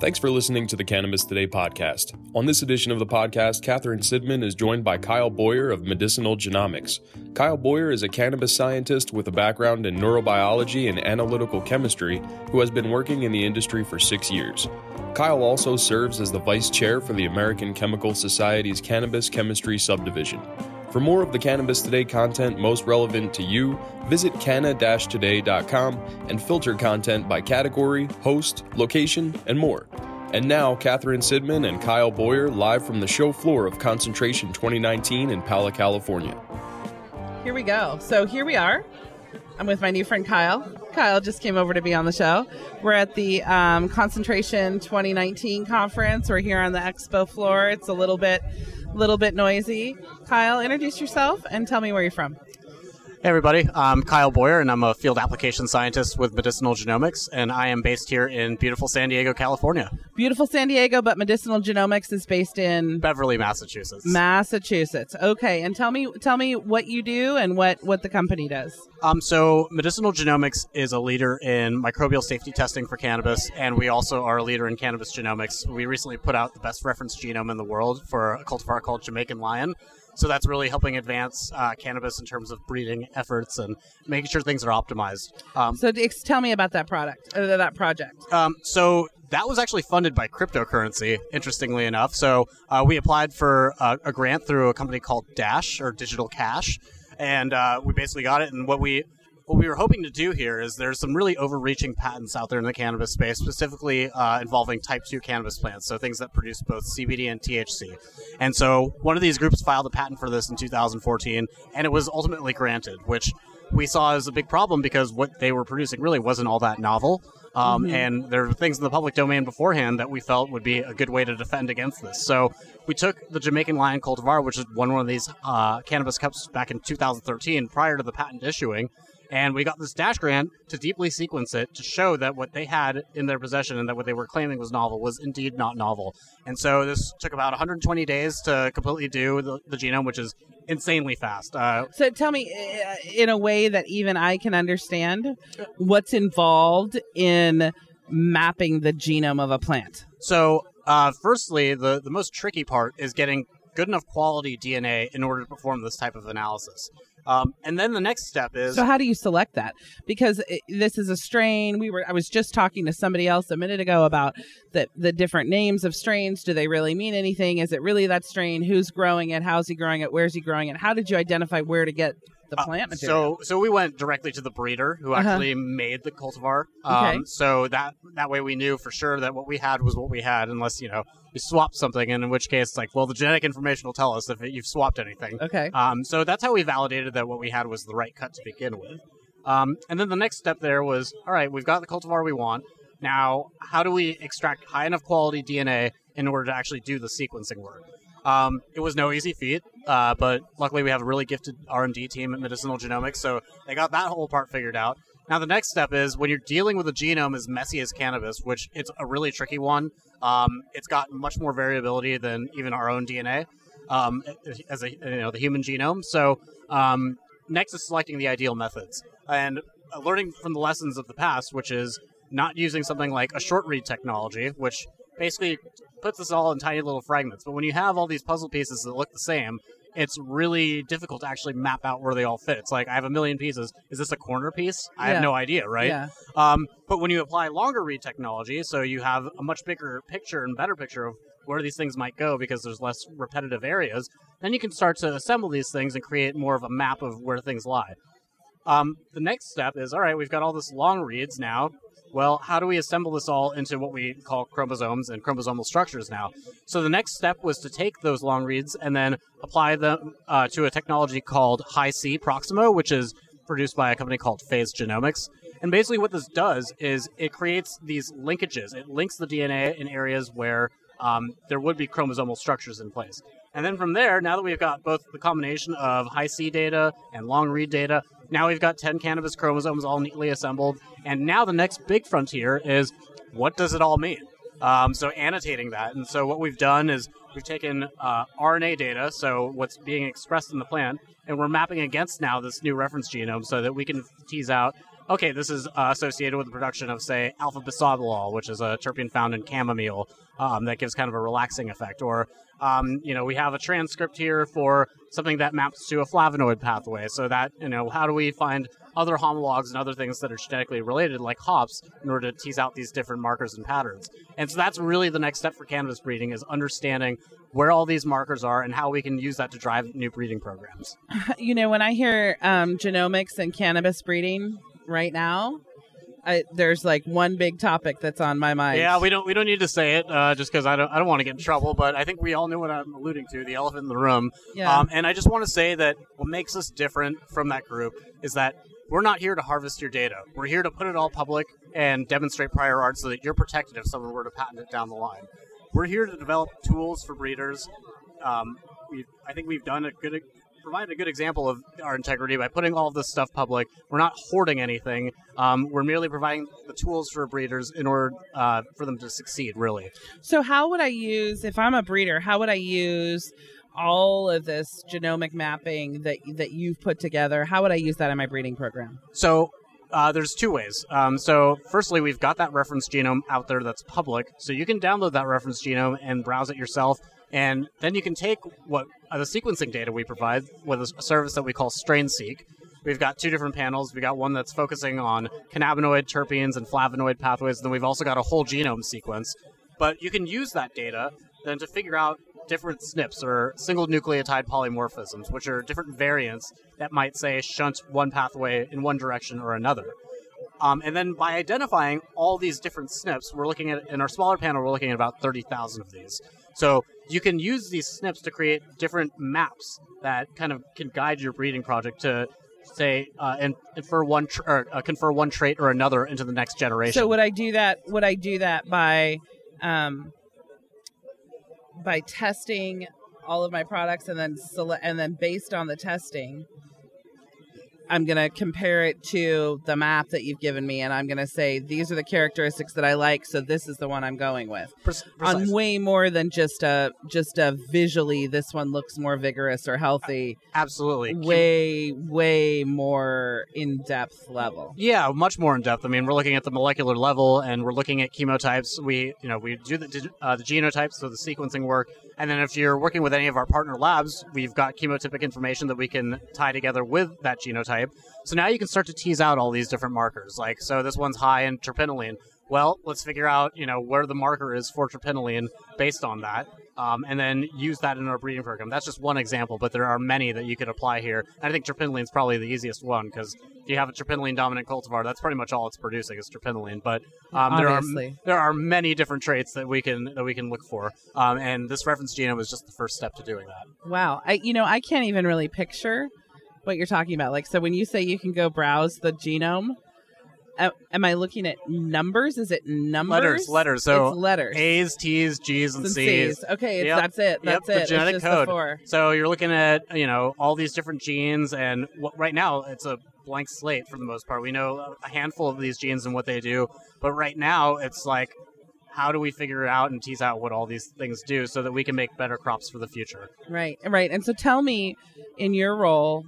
Thanks for listening to the Cannabis Today podcast. On this edition of the podcast, Catherine Sidman is joined by Kyle Boyar of Medicinal Genomics. Kyle Boyar is a cannabis scientist with a background in neurobiology and analytical chemistry who has been working in the industry for six years. Kyle also serves as the vice chair for the American Chemical Society's Cannabis Chemistry Subdivision. For more of the Cannabis Today content most relevant to you, visit canna-today.com and filter content by category, host, location, and more. And now, Catherine Sidman and Kyle Boyar live from the show floor of Concentration 2019 in Pala, California. Here we go. So here we are. I'm with my new friend Kyle. Kyle just came over to be on the show. We're at the um, Concentration 2019 conference. We're here on the expo floor. It's a little bit little bit noisy. Kyle, introduce yourself and tell me where you're from. Hey, everybody. I'm Kyle Boyar, and I'm a field application scientist with Medicinal Genomics, and I am based here in beautiful San Diego, California. Beautiful San Diego, but Medicinal Genomics is based in Beverly, Massachusetts. Massachusetts. Okay, and tell me tell me what you do and what what the company does. Um, so Medicinal Genomics is a leader in microbial safety testing for cannabis, and we also are a leader in cannabis genomics. We recently put out the best reference genome in the world for a cultivar called Jamaican Lion. So that's really helping advance uh, cannabis in terms of breeding efforts and making sure things are optimized. Um, so ex- tell me about that product, uh, that project. Um, so that was actually funded by cryptocurrency, interestingly enough. So uh, we applied for a, a, grant through a company called Dash or Digital Cash, and uh, we basically got it. And what we what we were hoping to do here is there's some really overreaching patents out there in the cannabis space, specifically uh, involving type 2 cannabis plants, so things that produce both CBD and THC. And so one of these groups filed a patent for this in 2014, and it was ultimately granted, which we saw as a big problem because what they were producing really wasn't all that novel. Um, mm-hmm. And there were things in the public domain beforehand that we felt would be a good way to defend against this. So we took the Jamaican Lion cultivar, which is one of these uh, cannabis cups back in 2013, prior to the patent issuing, and we got this Dash grant to deeply sequence it to show that what they had in their possession and that what they were claiming was novel was indeed not novel. And so this took about 120 days to completely do the, the genome, which is insanely fast. Uh, so tell me, uh, in a way that even I can understand, what's involved in mapping the genome of a plant? So, uh, firstly, the, the most tricky part is getting good enough quality DNA in order to perform this type of analysis. Um, and then the next step is so how do you select that? Because it, this is a strain. We were I was just talking to somebody else a minute ago about the the different names of strains. Do they really mean anything? Is it really that strain? Who's growing it? How's he growing it? Where's he growing it? How did you identify where to get the uh, plant uh, material. So, so we went directly to the breeder who uh-huh. actually made the cultivar. Um, okay. So that that way we knew for sure that what we had was what we had, unless you know we swapped something, and in which case, like, well, the genetic information will tell us if it, you've swapped anything. Okay. Um, so that's how we validated that what we had was the right cut to begin with. Um, and then the next step there was, all right, we've got the cultivar we want. Now, how do we extract high enough quality DNA in order to actually do the sequencing work? Um, it was no easy feat, uh, but luckily we have a really gifted R&D team at Medicinal Genomics, so they got that whole part figured out. Now the next step is when you're dealing with a genome as messy as cannabis, which it's a really tricky one. Um, it's got much more variability than even our own DNA um, as a you know the human genome. So um, next is selecting the ideal methods and learning from the lessons of the past, which is not using something like a short read technology, which basically puts us all in tiny little fragments. But when you have all these puzzle pieces that look the same, it's really difficult to actually map out where they all fit. It's like I have a million pieces. Is this a corner piece? I have no idea, right? Yeah. Um, but when you apply longer read technology, so you have a much bigger picture and better picture of where these things might go because there's less repetitive areas, then you can start to assemble these things and create more of a map of where things lie. Um, the next step is all right, we've got all this long reads now well, how do we assemble this all into what we call chromosomes and chromosomal structures now? So the next step was to take those long reads and then apply them uh, to a technology called Hi-C Proximo, which is produced by a company called Phase Genomics. And basically, what this does is it creates these linkages. It links the DNA in areas where um, there would be chromosomal structures in place. And then from there, now that we've got both the combination of Hi-C data and long read data, now we've got 10 cannabis chromosomes all neatly assembled. And now the next big frontier is what does it all mean? Um, so annotating that. And so what we've done is we've taken uh, RNA data, so what's being expressed in the plant, and we're mapping against now this new reference genome so that we can tease out okay, this is uh, associated with the production of, say, alpha bisabolol, which is a terpene found in chamomile um, that gives kind of a relaxing effect. Or, um, you know, we have a transcript here for something that maps to a flavonoid pathway. So that, you know, how do we find other homologs and other things that are genetically related, like hops, in order to tease out these different markers and patterns? And so that's really the next step for cannabis breeding is understanding where all these markers are and how we can use that to drive new breeding programs. You know, when I hear um, genomics and cannabis breeding right now, I, there's like one big topic that's on my mind. Yeah, we don't we don't need to say it uh, just because I don't I don't want to get in trouble, but I think we all know what I'm alluding to the elephant in the room. Yeah. Um, and I just want to say that what makes us different from that group is that we're not here to harvest your data. We're here to put it all public and demonstrate prior art so that you're protected if someone were to patent it down the line. We're here to develop tools for breeders. Um, I think we've done a good provided a good example of our integrity by putting all of this stuff public. We're not hoarding anything. Um, we're merely providing the tools for breeders in order uh, for them to succeed. Really. So, how would I use if I'm a breeder? How would I use all of this genomic mapping that that you've put together? How would I use that in my breeding program? So uh, there's two ways. Um, so, firstly, we've got that reference genome out there that's public, so you can download that reference genome and browse it yourself. And then you can take what uh, the sequencing data we provide with a service that we call StrainSeq. We've got two different panels. We've got one that's focusing on cannabinoid, terpenes, and flavonoid pathways. And then we've also got a whole genome sequence. But you can use that data then to figure out different SNPs or single nucleotide polymorphisms, which are different variants that might say shunt one pathway in one direction or another. Um, and then by identifying all these different SNPs, we're looking at in our smaller panel, we're looking at about 30,000 of these. So you can use these SNPs to create different maps that kind of can guide your breeding project to say uh, and infer one tr- or uh, confer one trait or another into the next generation. So would I do that? Would I do that by um, by testing all of my products and then sele- and then based on the testing, I'm going to compare it to the map that you've given me, and I'm going to say these are the characteristics that I like, so this is the one I'm going with. Pre- On way more than just a just a visually, this one looks more vigorous or healthy. absolutely Way way more in depth level. Yeah, much more in depth. I mean, we're looking at the molecular level, and we're looking at chemotypes. We, you know, we do the uh, the genotypes, so the sequencing work, and then if you're working with any of our partner labs, we've got chemotypic information that we can tie together with that genotype. So now you can start to tease out all these different markers. Like, so this one's high in terpinolene. Well, let's figure out, you know, where the marker is for terpinolene based on that, um, and then use that in our breeding program. That's just one example, but there are many that you could apply here. And I think terpinolene is probably the easiest one because if you have a terpinolene dominant cultivar, that's pretty much all it's producing is terpinolene. But um, there are there are many different traits that we can that we can look for, um, and this reference genome is just the first step to doing that. Wow. I you know, I can't even really picture what you're talking about. Like so when you say you can go browse the genome, am I looking at numbers? Is it numbers? Letters, letters. So it's letters. A's, T's, G's, and and C's. C's. Okay, it's, Yep. that's it. Yep, That's the it. genetic it's just code. The. So you're looking at you know all these different genes, and what, right now it's a blank slate for the most part. We know a handful of these genes and what they do, but right now it's like, how do we figure out and tease out what all these things do so that we can make better crops for the future? Right, right. And so tell me, in your role,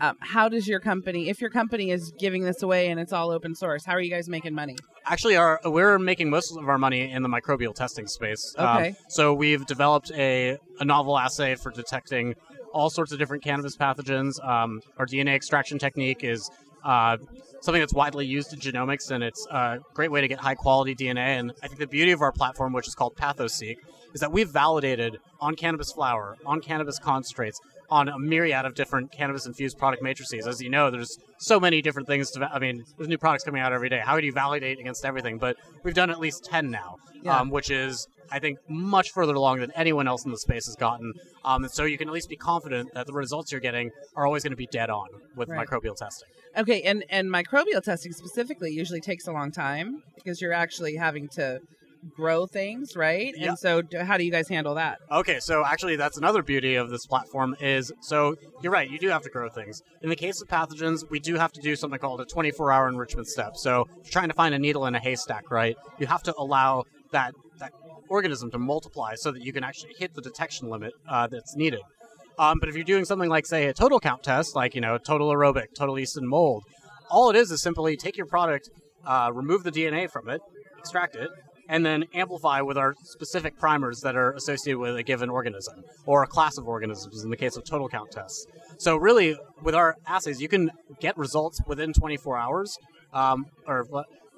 um, how does your company, if your company is giving this away and it's all open source, how are you guys making money? Actually, our we're making most of our money in the microbial testing space. Um, Okay. so we've developed a, a novel assay for detecting all sorts of different cannabis pathogens. Um, our DNA extraction technique is uh, something that's widely used in genomics, and it's a great way to get high quality DNA. And I think the beauty of our platform, which is called PathoSeq, is that we've validated on cannabis flower, on cannabis concentrates, on a myriad of different cannabis infused product matrices. As you know, there's so many different things to. I mean, there's new products coming out every day. How do you validate against everything? But we've done at least ten now, Yeah. um, which is I think much further along than anyone else in the space has gotten. Um, and so you can at least be confident that the results you're getting are always going to be dead on with Right. microbial testing. Okay, and and microbial testing specifically usually takes a long time because you're actually having to grow things, right? Yeah. And so, how do you guys handle that? Okay, so actually, that's another beauty of this platform is so you're right. You do have to grow things. In the case of pathogens, we do have to do something called a 24-hour enrichment step. So, you're trying to find a needle in a haystack, right? You have to allow that that organism to multiply so that you can actually hit the detection limit uh, that's needed. Um, but if you're doing something like, say, a total count test, like you know, total aerobic, total yeast and mold, all it is is simply take your product, uh, remove the DNA from it, extract it, and then amplify with our specific primers that are associated with a given organism or a class of organisms in the case of total count tests. So really, with our assays, you can get results within 24 hours, um, or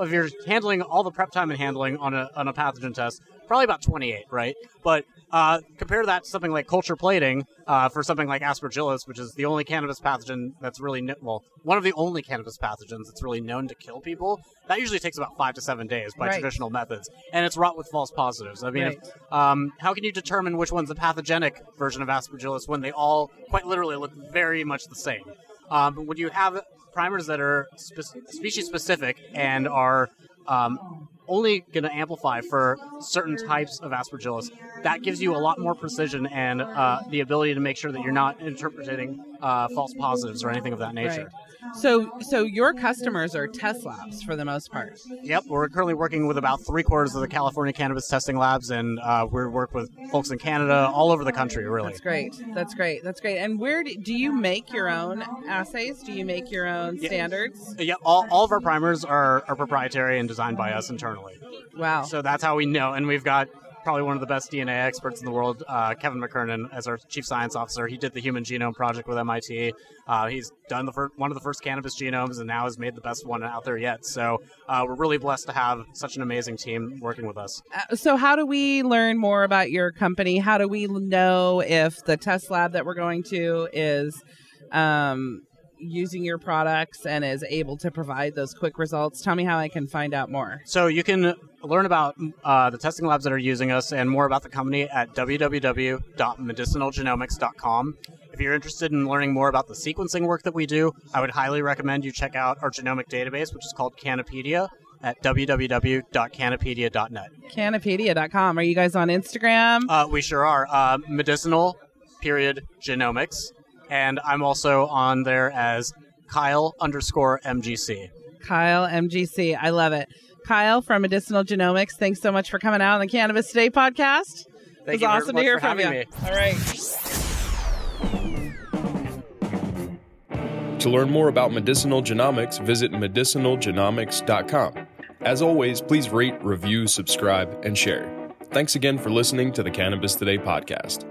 if you're handling all the prep time and handling on a, on a pathogen test, probably about 28, right? But uh, compare that to something like culture plating uh, for something like Aspergillus, which is the only cannabis pathogen that's really well, one of the only cannabis pathogens that's really known to kill people. That usually takes about five to seven days by Right. traditional methods, and it's wrought with false positives. I mean, Right. if, um, how can you determine which one's the pathogenic version of Aspergillus when they all quite literally look very much the same? Um, but when you have primers that are spe- species specific and are um, only going to amplify for certain types of aspergillus. That gives you a lot more precision and uh, the ability to make sure that you're not interpreting uh, false positives or anything of that nature. Right. So, so your customers are test labs for the most part. Yep, we're currently working with about three quarters of the California cannabis testing labs, and uh, we work with folks in Canada, all over the country, really. That's great. That's great. That's great. And where do, do you make your own assays? Do you make your own Yeah. standards? Yeah, all, all of our primers are, are proprietary and designed by us internally. Wow. So that's how we know. And we've got probably one of the best DNA experts in the world, uh, Kevin McKernan, as our chief science officer. He did the Human Genome Project with MIT. Uh, he's done the fir- one of the first cannabis genomes, and now has made the best one out there yet. So uh, we're really blessed to have such an amazing team working with us. Uh, so how do we learn more about your company? How do we know if the test lab that we're going to is um, using your products and is able to provide those quick results? Tell me how I can find out more. So you can learn about uh, the testing labs that are using us and more about the company at www.medicinalgenomics.com. If you're interested in learning more about the sequencing work that we do, I would highly recommend you check out our genomic database, which is called Kannapedia at www.kannapedia.net. Kannapedia.com. Are you guys on Instagram? Uh, we sure are. Uh, medicinal period genomics. And I'm also on there as Kyle underscore MGC. Kyle MGC. I love it. Kyle from Medicinal Genomics, thanks so much for coming out on the Cannabis Today podcast. Thank it was you very awesome much to hear for from having you. me. All right. To learn more about medicinal genomics, visit medicinalgenomics.com. As always, please rate, review, subscribe, and share. Thanks again for listening to the Cannabis Today podcast.